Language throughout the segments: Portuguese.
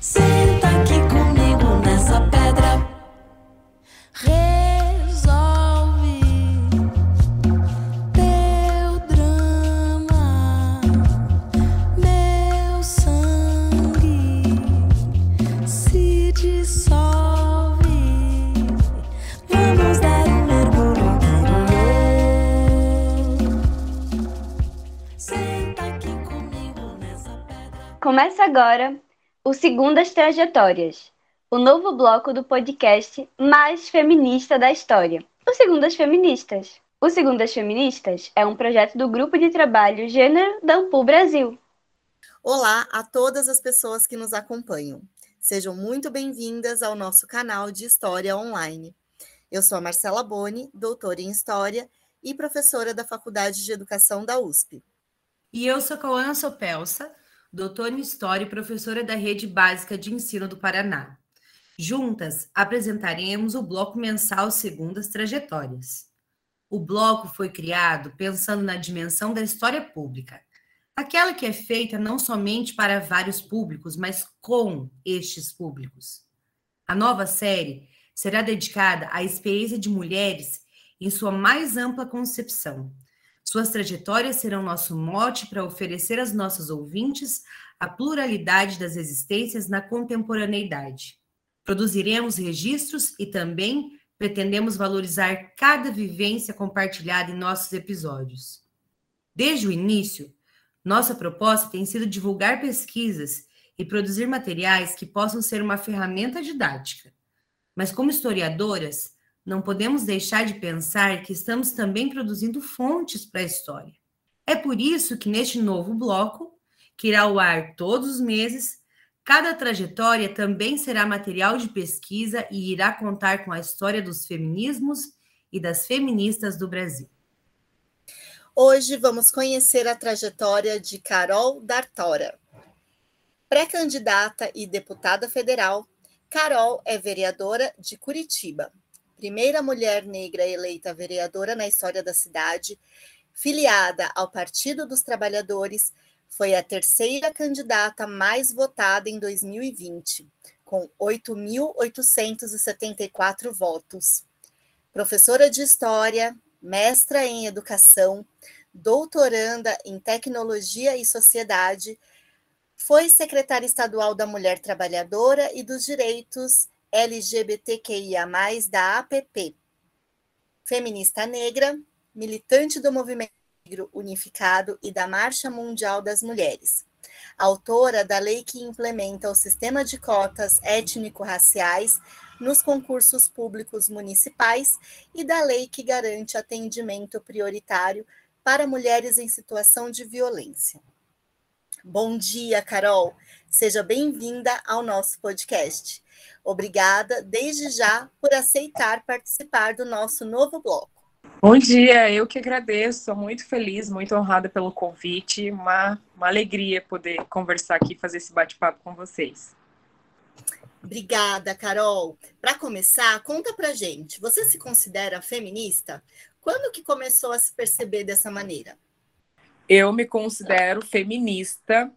Senta aqui comigo nessa pedra. Resolve teu drama, meu sangue se dissolve. Vamos dar um mergulho interior. Senta aqui comigo nessa pedra. Começa agora o Segundas Trajetórias, o novo bloco do podcast mais feminista da história, o Segundas Feministas. O Segundas Feministas é um projeto do Grupo de Trabalho Gênero da Ampul Brasil. Olá a todas as pessoas que nos acompanham. Sejam muito bem-vindas ao nosso canal de História Online. Eu sou a Marcela Boni, doutora em História e professora da Faculdade de Educação da USP. E eu sou Cauã Sopelsa, doutora em História e professora da Rede Básica de Ensino do Paraná. Juntas, apresentaremos o bloco mensal Segundas Trajetórias. O bloco foi criado pensando na dimensão da história pública, aquela que é feita não somente para vários públicos, mas com estes públicos. A nova série será dedicada à experiência de mulheres em sua mais ampla concepção, suas trajetórias serão nosso mote para oferecer às nossas ouvintes a pluralidade das existências na contemporaneidade. Produziremos registros e também pretendemos valorizar cada vivência compartilhada em nossos episódios. Desde o início, nossa proposta tem sido divulgar pesquisas e produzir materiais que possam ser uma ferramenta didática. Mas, como historiadoras, não podemos deixar de pensar que estamos também produzindo fontes para a história. É por isso que neste novo bloco, que irá ao ar todos os meses, cada trajetória também será material de pesquisa e irá contar com a história dos feminismos e das feministas do Brasil. Hoje vamos conhecer a trajetória de Carol Dartora. Pré-candidata e deputada federal, Carol é vereadora de Curitiba, primeira mulher negra eleita vereadora na história da cidade, filiada ao Partido dos Trabalhadores, foi a terceira candidata mais votada em 2020, com 8.874 votos. Professora de História, mestra em Educação, doutoranda em Tecnologia e Sociedade, foi secretária estadual da Mulher Trabalhadora e dos Direitos LGBTQIA+, da APP, feminista negra, militante do Movimento Negro Unificado e da Marcha Mundial das Mulheres, autora da lei que implementa o sistema de cotas étnico-raciais nos concursos públicos municipais e da lei que garante atendimento prioritário para mulheres em situação de violência. Bom dia, Carol. Seja bem-vinda ao nosso podcast. Obrigada, desde já, por aceitar participar do nosso novo bloco. Bom dia, eu que agradeço, sou muito feliz, muito honrada pelo convite, uma, uma alegria poder conversar aqui, fazer esse bate-papo com vocês. Obrigada, Carol. Para começar, conta pra gente, você se considera feminista? Quando que começou a se perceber dessa maneira? Eu me considero feminista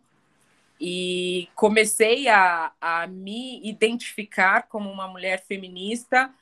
e comecei a, a me identificar como uma mulher feminista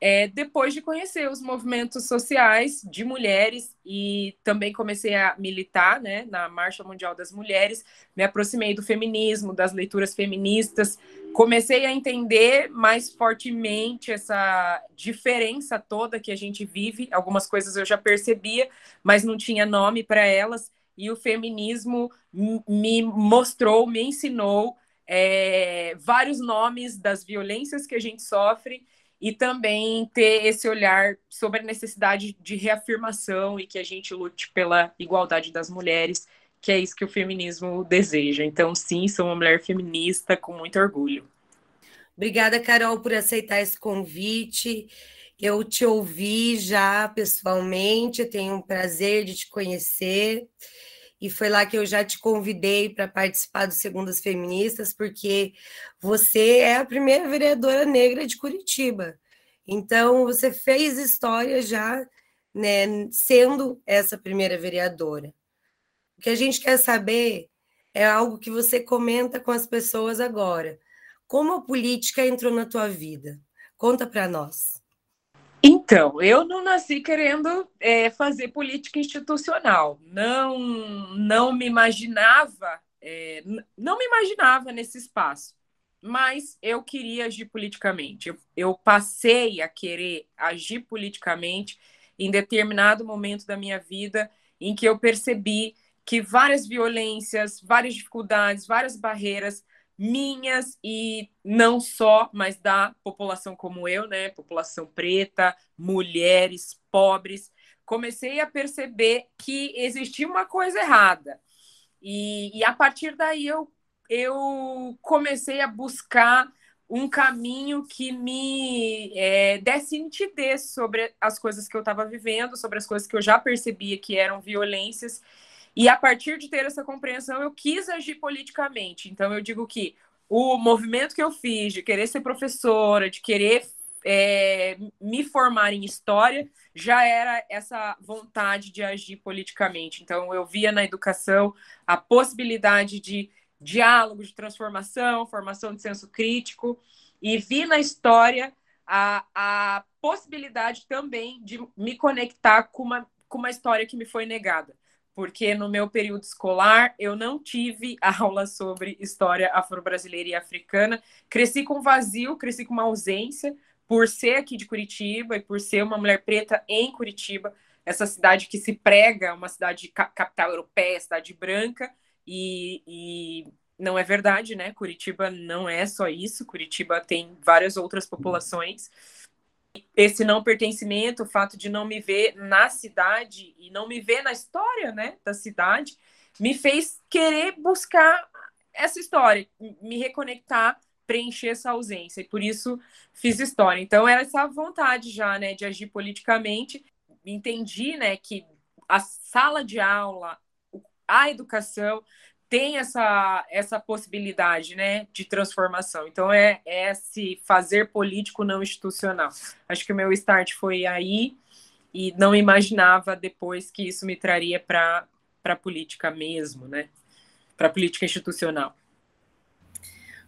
é, depois de conhecer os movimentos sociais de mulheres e também comecei a militar né, na Marcha Mundial das Mulheres, me aproximei do feminismo, das leituras feministas, comecei a entender mais fortemente essa diferença toda que a gente vive. Algumas coisas eu já percebia, mas não tinha nome para elas e o feminismo me mostrou, me ensinou é, vários nomes das violências que a gente sofre e também ter esse olhar sobre a necessidade de reafirmação e que a gente lute pela igualdade das mulheres, que é isso que o feminismo deseja. Então, sim, sou uma mulher feminista com muito orgulho. Obrigada, Carol, por aceitar esse convite. Eu te ouvi já pessoalmente, tenho um prazer de te conhecer e foi lá que eu já te convidei para participar do Segundas Feministas, porque você é a primeira vereadora negra de Curitiba. Então, você fez história já, né, sendo essa primeira vereadora. O que a gente quer saber é algo que você comenta com as pessoas agora. Como a política entrou na tua vida? Conta para nós. Então, eu não nasci querendo é, fazer política institucional. Não, não me imaginava, é, não me imaginava nesse espaço. Mas eu queria agir politicamente. Eu, eu passei a querer agir politicamente em determinado momento da minha vida em que eu percebi que várias violências, várias dificuldades, várias barreiras minhas e não só, mas da população como eu, né? População preta, mulheres, pobres. Comecei a perceber que existia uma coisa errada. E, e a partir daí eu, eu comecei a buscar um caminho que me é, desse nitidez sobre as coisas que eu estava vivendo, sobre as coisas que eu já percebia que eram violências e a partir de ter essa compreensão, eu quis agir politicamente. Então, eu digo que o movimento que eu fiz de querer ser professora, de querer é, me formar em história, já era essa vontade de agir politicamente. Então, eu via na educação a possibilidade de diálogo, de transformação, formação de senso crítico, e vi na história a, a possibilidade também de me conectar com uma, com uma história que me foi negada porque no meu período escolar eu não tive aula sobre história afro-brasileira e africana. Cresci com vazio, cresci com uma ausência, por ser aqui de Curitiba e por ser uma mulher preta em Curitiba, essa cidade que se prega uma cidade capital europeia, cidade branca, e, e não é verdade, né? Curitiba não é só isso, Curitiba tem várias outras populações esse não pertencimento, o fato de não me ver na cidade e não me ver na história, né, da cidade, me fez querer buscar essa história, me reconectar, preencher essa ausência. E por isso fiz história. Então era essa vontade já, né, de agir politicamente. Entendi, né, que a sala de aula, a educação tem essa, essa possibilidade né, de transformação. Então, é, é esse fazer político não institucional. Acho que o meu start foi aí e não imaginava depois que isso me traria para a política mesmo, né? para a política institucional.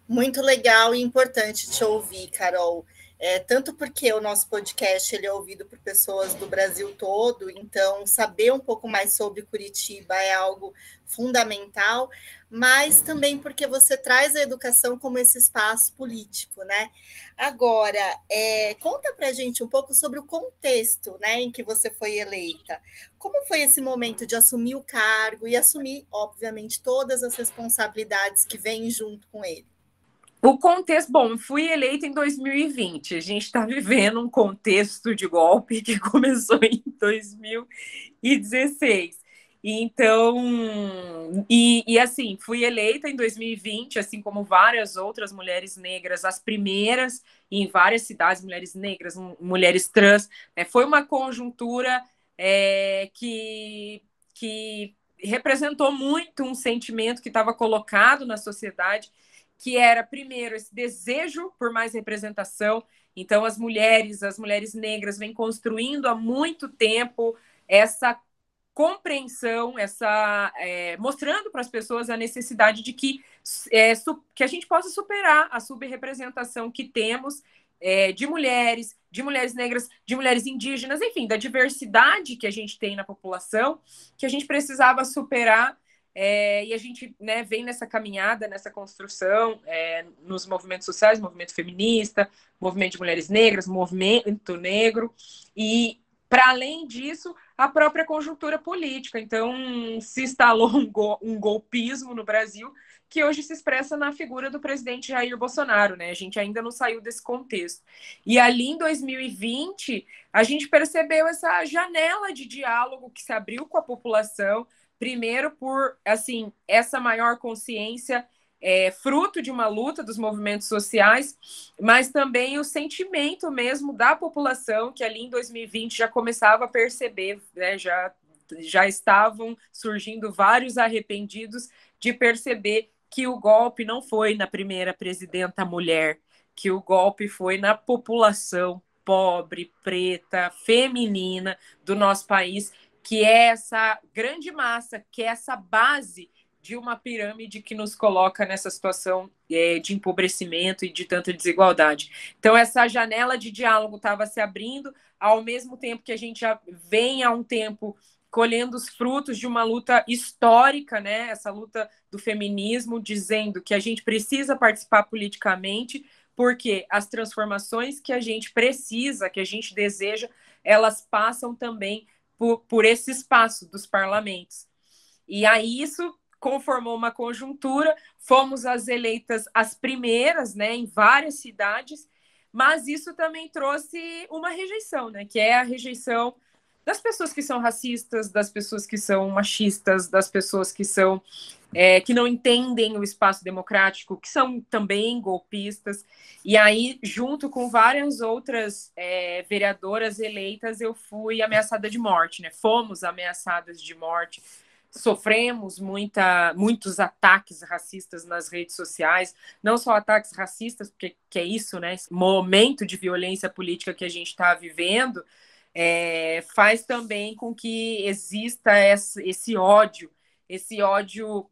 Muito legal e importante te ouvir, Carol. É, tanto porque o nosso podcast ele é ouvido por pessoas do Brasil todo, então saber um pouco mais sobre Curitiba é algo fundamental, mas também porque você traz a educação como esse espaço político, né? Agora, é, conta para gente um pouco sobre o contexto, né, em que você foi eleita. Como foi esse momento de assumir o cargo e assumir, obviamente, todas as responsabilidades que vêm junto com ele? O contexto, bom, fui eleita em 2020. A gente está vivendo um contexto de golpe que começou em 2016. Então, e, e, assim, fui eleita em 2020, assim como várias outras mulheres negras, as primeiras em várias cidades, mulheres negras, mulheres trans. Né? Foi uma conjuntura é, que, que representou muito um sentimento que estava colocado na sociedade que era, primeiro, esse desejo por mais representação. Então, as mulheres, as mulheres negras, vêm construindo há muito tempo essa compreensão, essa é, mostrando para as pessoas a necessidade de que, é, que a gente possa superar a subrepresentação que temos é, de mulheres, de mulheres negras, de mulheres indígenas, enfim, da diversidade que a gente tem na população, que a gente precisava superar é, e a gente né, vem nessa caminhada, nessa construção, é, nos movimentos sociais, movimento feminista, movimento de mulheres negras, movimento negro, e para além disso, a própria conjuntura política. Então, se instalou um, go um, golpismo no Brasil que hoje se expressa na figura do presidente Jair Bolsonaro, né? A gente ainda não saiu desse contexto. E ali em 2020, a gente percebeu essa janela de diálogo que se abriu com a população, Primeiro, por assim essa maior consciência é, fruto de uma luta dos movimentos sociais, mas também o sentimento mesmo da população que ali em 2020 já começava a perceber, né, já, já estavam surgindo vários arrependidos de perceber que o golpe não foi na primeira presidenta mulher, que o golpe foi na população pobre, preta, feminina do nosso país que é essa grande massa, que é essa base de uma pirâmide que nos coloca nessa situação é, de empobrecimento e de tanta desigualdade. Então, essa janela de diálogo estava se abrindo, ao mesmo tempo que a gente já vem há um tempo colhendo os frutos de uma luta histórica, né? Essa luta do feminismo, dizendo que a gente precisa participar politicamente, porque as transformações que a gente precisa, que a gente deseja, elas passam também por, por esse espaço dos parlamentos. E aí isso conformou uma conjuntura, fomos as eleitas as primeiras, né, em várias cidades, mas isso também trouxe uma rejeição, né, que é a rejeição das pessoas que são racistas, das pessoas que são machistas, das pessoas que são é, que não entendem o espaço democrático, que são também golpistas. E aí, junto com várias outras é, vereadoras eleitas, eu fui ameaçada de morte, né? Fomos ameaçadas de morte. Sofremos muita, muitos ataques racistas nas redes sociais, não só ataques racistas, porque que é isso, né? Esse momento de violência política que a gente está vivendo, é, faz também com que exista esse, esse ódio, esse ódio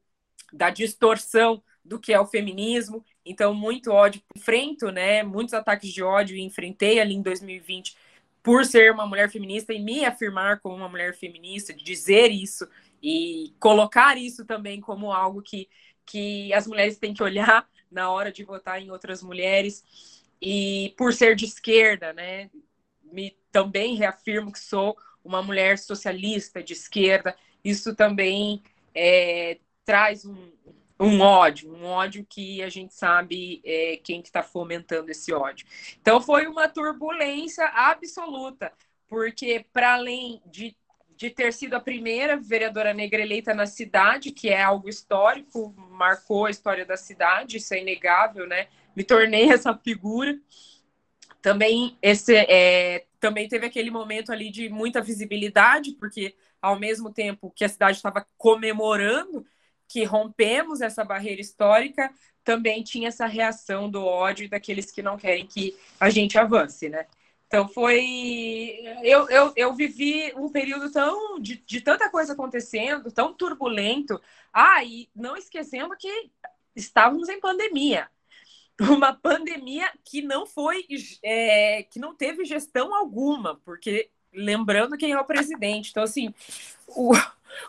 da distorção do que é o feminismo. Então, muito ódio. Enfrento, né? Muitos ataques de ódio e enfrentei ali em 2020 por ser uma mulher feminista e me afirmar como uma mulher feminista, de dizer isso e colocar isso também como algo que, que as mulheres têm que olhar na hora de votar em outras mulheres. E por ser de esquerda, né? Me também reafirmo que sou uma mulher socialista de esquerda. Isso também é, traz um, um ódio, um ódio que a gente sabe é, quem está fomentando esse ódio. Então foi uma turbulência absoluta, porque para além de, de ter sido a primeira vereadora negra eleita na cidade, que é algo histórico, marcou a história da cidade, isso é inegável, né? Me tornei essa figura. Também esse é, também teve aquele momento ali de muita visibilidade, porque ao mesmo tempo que a cidade estava comemorando que rompemos essa barreira histórica, também tinha essa reação do ódio daqueles que não querem que a gente avance, né? Então foi. Eu, eu, eu vivi um período tão de, de tanta coisa acontecendo, tão turbulento. Ah, e não esquecendo que estávamos em pandemia. Uma pandemia que não foi, é, que não teve gestão alguma, porque lembrando quem é o presidente. Então, assim, o,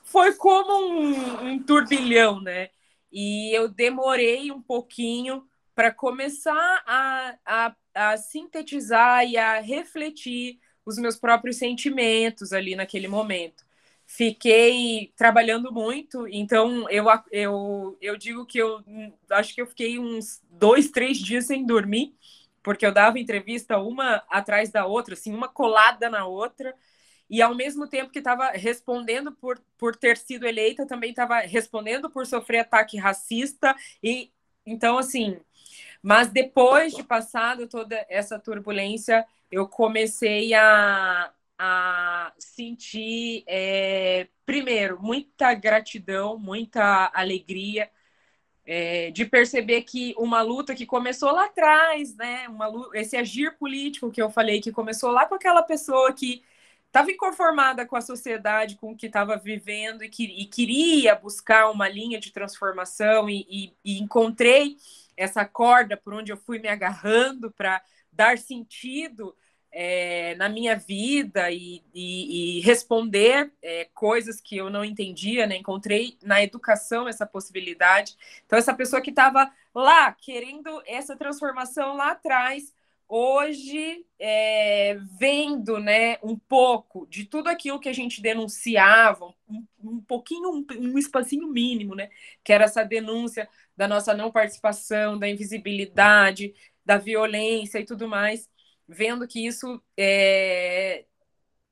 foi como um, um turbilhão, né? E eu demorei um pouquinho para começar a, a, a sintetizar e a refletir os meus próprios sentimentos ali naquele momento. Fiquei trabalhando muito, então eu, eu, eu digo que eu acho que eu fiquei uns dois, três dias sem dormir, porque eu dava entrevista uma atrás da outra, assim, uma colada na outra, e ao mesmo tempo que estava respondendo por, por ter sido eleita, também estava respondendo por sofrer ataque racista. E então assim, mas depois de passado toda essa turbulência, eu comecei a, a sentir é, primeiro muita gratidão, muita alegria é, de perceber que uma luta que começou lá atrás, né, uma esse agir político que eu falei que começou lá com aquela pessoa que estava inconformada com a sociedade, com o que estava vivendo e, que, e, queria buscar uma linha de transformação e, e, e encontrei essa corda por onde eu fui me agarrando para dar sentido é, na minha vida e, responder é, coisas que eu não entendia, né? Encontrei na educação essa possibilidade. Então, essa pessoa que estava lá querendo essa transformação lá atrás hoje é, vendo né, um pouco de tudo aquilo que a gente denunciava, um, um pouquinho, um, um, espacinho mínimo, né, que era essa denúncia da nossa não participação, da invisibilidade, da violência e tudo mais, vendo que isso é,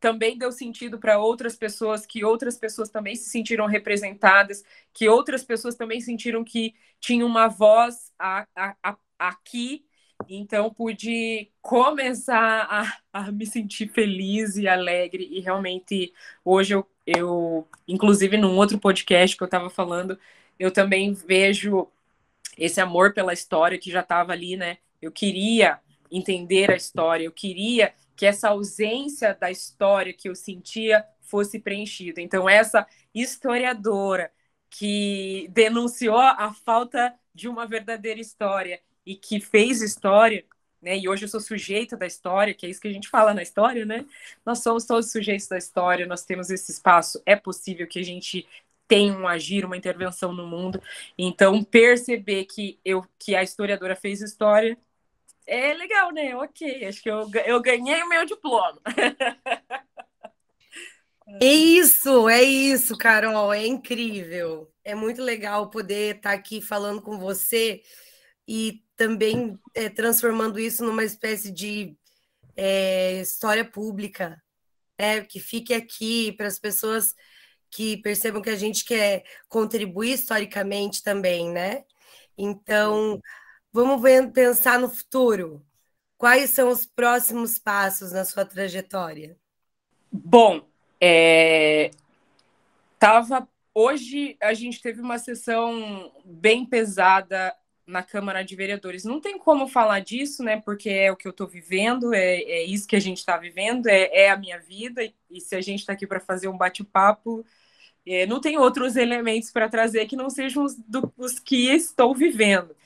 também deu sentido para outras pessoas, que outras pessoas também se sentiram representadas, que outras pessoas também sentiram que tinham uma voz a, a, a, aqui então, pude começar a, a, me sentir feliz e alegre. E realmente, hoje eu, eu inclusive, num outro podcast que eu estava falando, eu também vejo esse amor pela história que já estava ali, né? Eu queria entender a história, eu queria que essa ausência da história que eu sentia fosse preenchida. Então, essa historiadora que denunciou a falta de uma verdadeira história e que fez história, né? E hoje eu sou sujeito da história, que é isso que a gente fala na história, né? Nós somos todos sujeitos da história, nós temos esse espaço, é possível que a gente tenha um agir, uma intervenção no mundo. Então, perceber que eu que a historiadora fez história é legal, né? Ok, acho que eu, eu ganhei o meu diploma. É isso, é isso, Carol, é incrível. É muito legal poder estar aqui falando com você e também é, transformando isso numa espécie de é, história pública, né? que fique aqui para as pessoas que percebam que a gente quer contribuir historicamente também, né? Então, vamos ver, pensar no futuro. Quais são os próximos passos na sua trajetória? Bom, é... tava hoje a gente teve uma sessão bem pesada na Câmara de Vereadores. Não tem como falar disso, né? Porque é o que eu estou vivendo, é, é, isso que a gente está vivendo, é, é, a minha vida. E, e se a gente está aqui para fazer um bate-papo, é, não tem outros elementos para trazer que não sejam os, do, os que estou vivendo.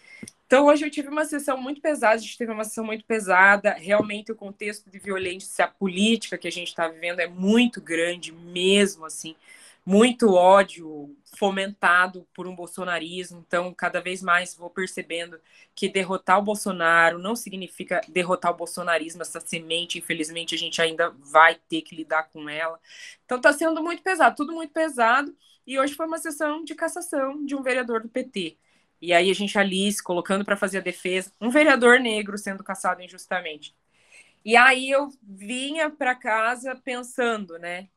Então, hoje eu tive uma sessão muito pesada, a gente teve uma sessão muito pesada. Realmente, o contexto de violência política que a gente está vivendo é muito grande, mesmo assim muito ódio fomentado por um bolsonarismo. Então, cada vez mais vou percebendo que derrotar o Bolsonaro não significa derrotar o bolsonarismo, essa semente, infelizmente, a gente ainda vai ter que lidar com ela. Então, está sendo muito pesado, tudo muito pesado. E hoje foi uma sessão de cassação de um vereador do PT. E aí a gente ali se colocando para fazer a defesa, um vereador negro sendo caçado injustamente. E aí eu vinha para casa pensando, né?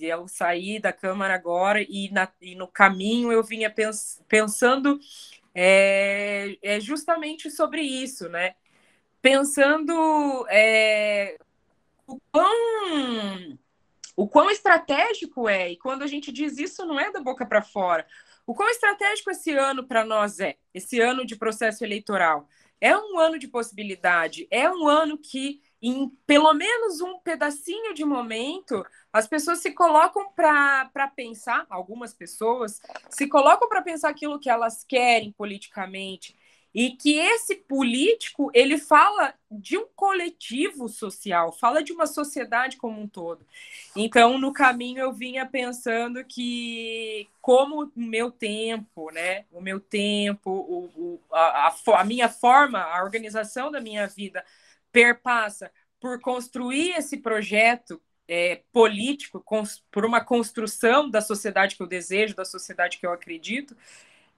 Eu saí da Câmara agora e, na, e no caminho eu vinha pens, pensando é, é, justamente sobre isso, né? Pensando é, o, quão, o quão estratégico é, e quando a gente diz isso não é da boca para fora, o quão estratégico esse ano para nós é, esse ano de processo eleitoral. É um ano de possibilidade, é um ano que em pelo menos um pedacinho de momento, as pessoas se colocam para pensar, algumas pessoas se colocam para pensar aquilo que elas querem politicamente. E que esse político, ele fala de um coletivo social, fala de uma sociedade como um todo. Então, no caminho, eu vinha pensando que, como o meu tempo, né, o meu tempo, o, o a, a, a minha forma, a organização da minha vida perpassa por construir esse projeto é, político, por uma construção da sociedade que eu desejo, da sociedade que eu acredito,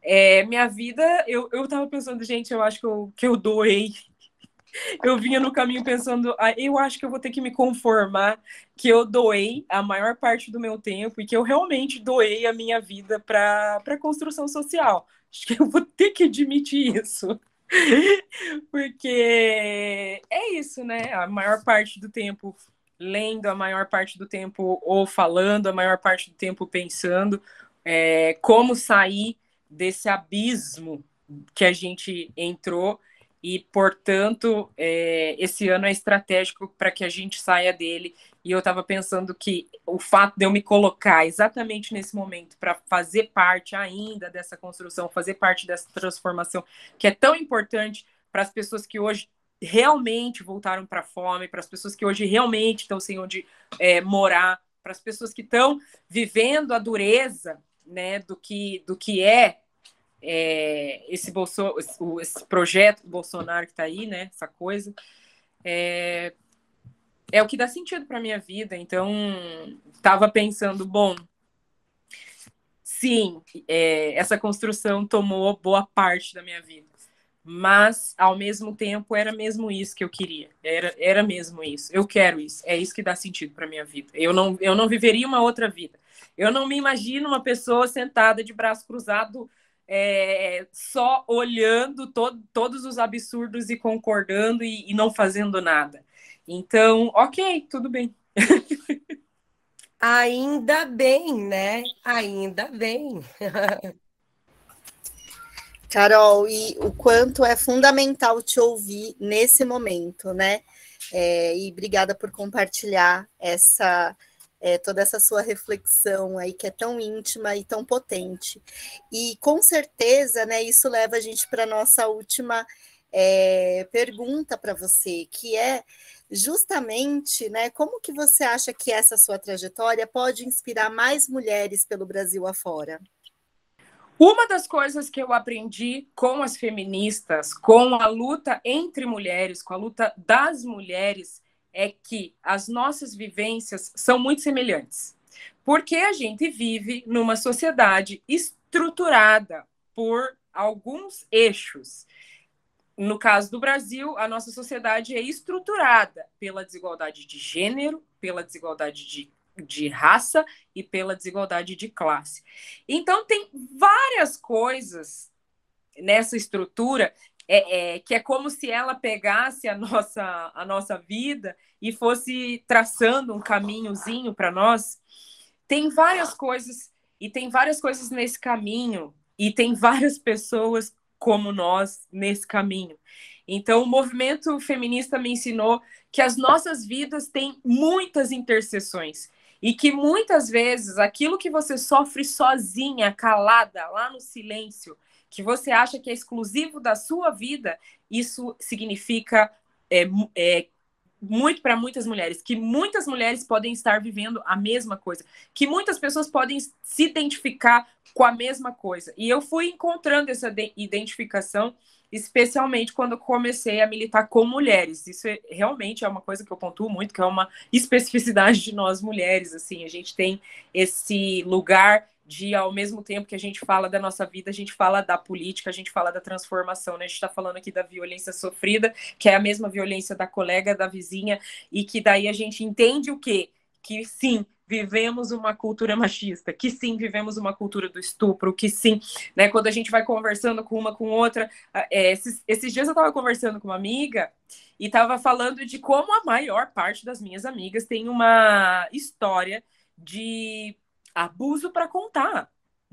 é, minha vida, eu, eu tava pensando, gente, eu acho que eu, que eu doei. Eu vinha no caminho pensando, ah, eu acho que eu vou ter que me conformar que eu doei a maior parte do meu tempo e que eu realmente doei a minha vida para a construção social. Acho que eu vou ter que admitir isso. Porque é isso, né? A maior parte do tempo lendo, a maior parte do tempo ou falando, a maior parte do tempo pensando é, como sair desse abismo que a gente entrou e, portanto, é, esse ano é estratégico para que a gente saia dele. E eu estava pensando que o fato de eu me colocar exatamente nesse momento para fazer parte ainda dessa construção, fazer parte dessa transformação, que é tão importante para as pessoas que hoje realmente voltaram para a fome, para as pessoas que hoje realmente estão sem onde é, morar, para as pessoas que estão vivendo a dureza né, do, que, do que é é, esse, Bolso, esse projeto do Bolsonaro que está aí, né? Essa coisa. É, é o que dá sentido para minha vida. Então, estava pensando, bom, sim, é, essa construção tomou boa parte da minha vida. Mas, ao mesmo tempo, era mesmo isso que eu queria. Era, era mesmo isso. Eu quero isso. É isso que dá sentido para minha vida. Eu não, eu não viveria uma outra vida. Eu não me imagino uma pessoa sentada de braço cruzado é, só olhando to todos os absurdos e concordando e, e não fazendo nada. Então, ok, tudo bem. Ainda bem, né? Ainda bem. Carol, e o quanto é fundamental te ouvir nesse momento, né? É, e obrigada por compartilhar essa é, toda essa sua reflexão aí que é tão íntima e tão potente. E com certeza, né, isso leva a gente para nossa última é, pergunta para você, que é justamente, né, como que você acha que essa sua trajetória pode inspirar mais mulheres pelo Brasil afora? Uma das coisas que eu aprendi com as feministas, com a luta entre mulheres, com a luta das mulheres, é que as nossas vivências são muito semelhantes. Porque a gente vive numa sociedade estruturada por alguns eixos. No caso do Brasil, a nossa sociedade é estruturada pela desigualdade de gênero, pela desigualdade de, de raça e pela desigualdade de classe. Então, tem várias coisas nessa estrutura é, é, que é como se ela pegasse a nossa, a nossa vida e fosse traçando um caminhozinho para nós. Tem várias coisas, e tem várias coisas nesse caminho, e tem várias pessoas como nós nesse caminho. Então, o movimento feminista me ensinou que as nossas vidas têm muitas interseções e que muitas vezes aquilo que você sofre sozinha, calada, lá no silêncio, que você acha que é exclusivo da sua vida, isso significa é, é, muito para muitas mulheres, que muitas mulheres podem estar vivendo a mesma coisa, que muitas pessoas podem se identificar com a mesma coisa. E eu fui encontrando essa identificação, especialmente quando eu comecei a militar com mulheres. Isso é, realmente é uma coisa que eu pontuo muito, que é uma especificidade de nós mulheres. Assim, a gente tem esse lugar de, ao mesmo tempo que a gente fala da nossa vida, a gente fala da política, a gente fala da transformação, né? A gente está falando aqui da violência sofrida, que é a mesma violência da colega, da vizinha, e que daí a gente entende o quê? Que sim, vivemos uma cultura machista, que sim, vivemos uma cultura do estupro, que sim, né? Quando a gente vai conversando com uma com outra, é, esses, esses dias eu estava conversando com uma amiga e estava falando de como a maior parte das minhas amigas tem uma história de abuso para contar.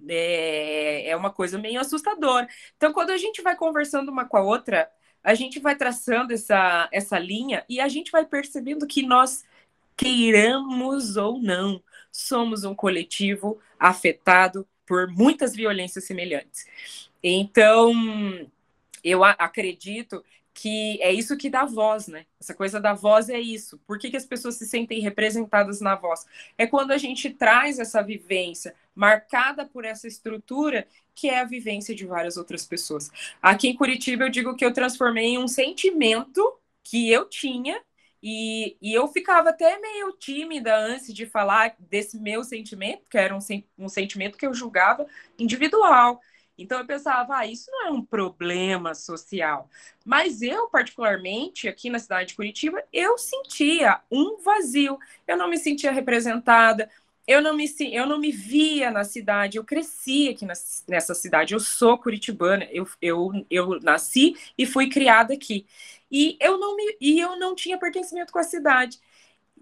É, é uma coisa meio assustadora. Então, quando a gente vai conversando uma com a outra, a gente vai traçando essa, essa linha e a gente vai percebendo que nós, queiramos ou não, somos um coletivo afetado por muitas violências semelhantes. Então, eu acredito que é isso que dá voz, né? Essa coisa da voz é isso. Por que, que as pessoas se sentem representadas na voz? É quando a gente traz essa vivência marcada por essa estrutura que é a vivência de várias outras pessoas. Aqui em Curitiba, eu digo que eu transformei em um sentimento que eu tinha e, e eu ficava até meio tímida antes de falar desse meu sentimento, que era um, um sentimento que eu julgava individual. Então eu pensava, ah, isso não é um problema social. Mas eu, particularmente, aqui na cidade de Curitiba, eu sentia um vazio. Eu não me sentia representada, eu não me, eu não me via na cidade, eu cresci aqui nessa cidade, eu sou curitibana, eu, eu, eu nasci e fui criada aqui. E eu não me e eu não tinha pertencimento com a cidade.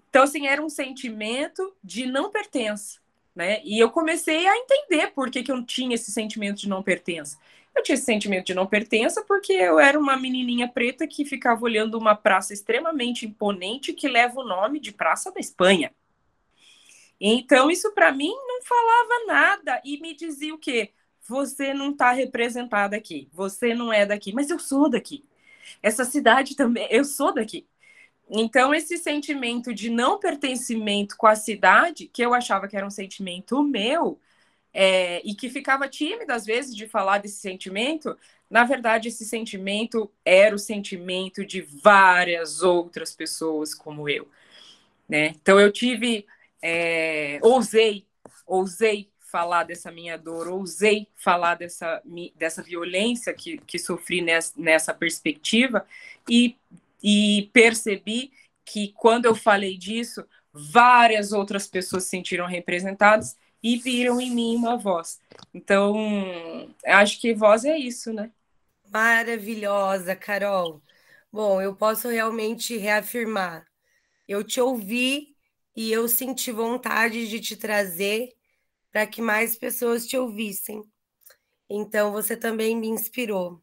Então, assim, era um sentimento de não pertença né? E eu comecei a entender por que, que eu tinha esse sentimento de não pertença. Eu tinha esse sentimento de não pertença porque eu era uma menininha preta que ficava olhando uma praça extremamente imponente que leva o nome de Praça da Espanha. Então, isso para mim não falava nada e me dizia o quê? Você não está representada aqui, você não é daqui, mas eu sou daqui. Essa cidade também, eu sou daqui. Então, esse sentimento de não pertencimento com a cidade, que eu achava que era um sentimento meu, é, e que ficava tímida às vezes de falar desse sentimento, na verdade, esse sentimento era o sentimento de várias outras pessoas como eu. Né? Então, eu tive, é, ousei, ousei falar dessa minha dor, ousei falar dessa, dessa violência que, que sofri nessa, nessa perspectiva, e e percebi que quando eu falei disso, várias outras pessoas se sentiram representadas e viram em mim uma voz. Então, acho que voz é isso, né? Maravilhosa, Carol. Bom, eu posso realmente reafirmar. Eu te ouvi e eu senti vontade de te trazer para que mais pessoas te ouvissem. Então, você também me inspirou.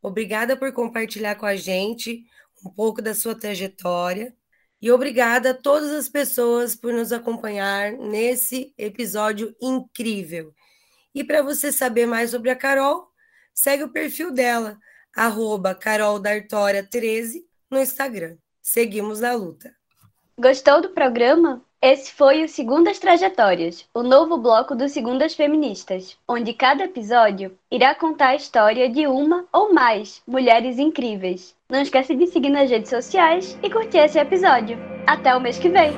Obrigada por compartilhar com a gente um pouco da sua trajetória E obrigada a todas as pessoas por nos acompanhar nesse episódio incrível. E para você saber mais sobre a Carol, segue o perfil dela, arroba caroldartória13 no Instagram. Seguimos na luta. Gostou do programa? Esse foi o Segundas Trajetórias, o novo bloco do Segundas Feministas, onde cada episódio irá contar a história de uma ou mais mulheres incríveis. Não esquece de seguir nas redes sociais e curtir esse episódio. Até o mês que vem!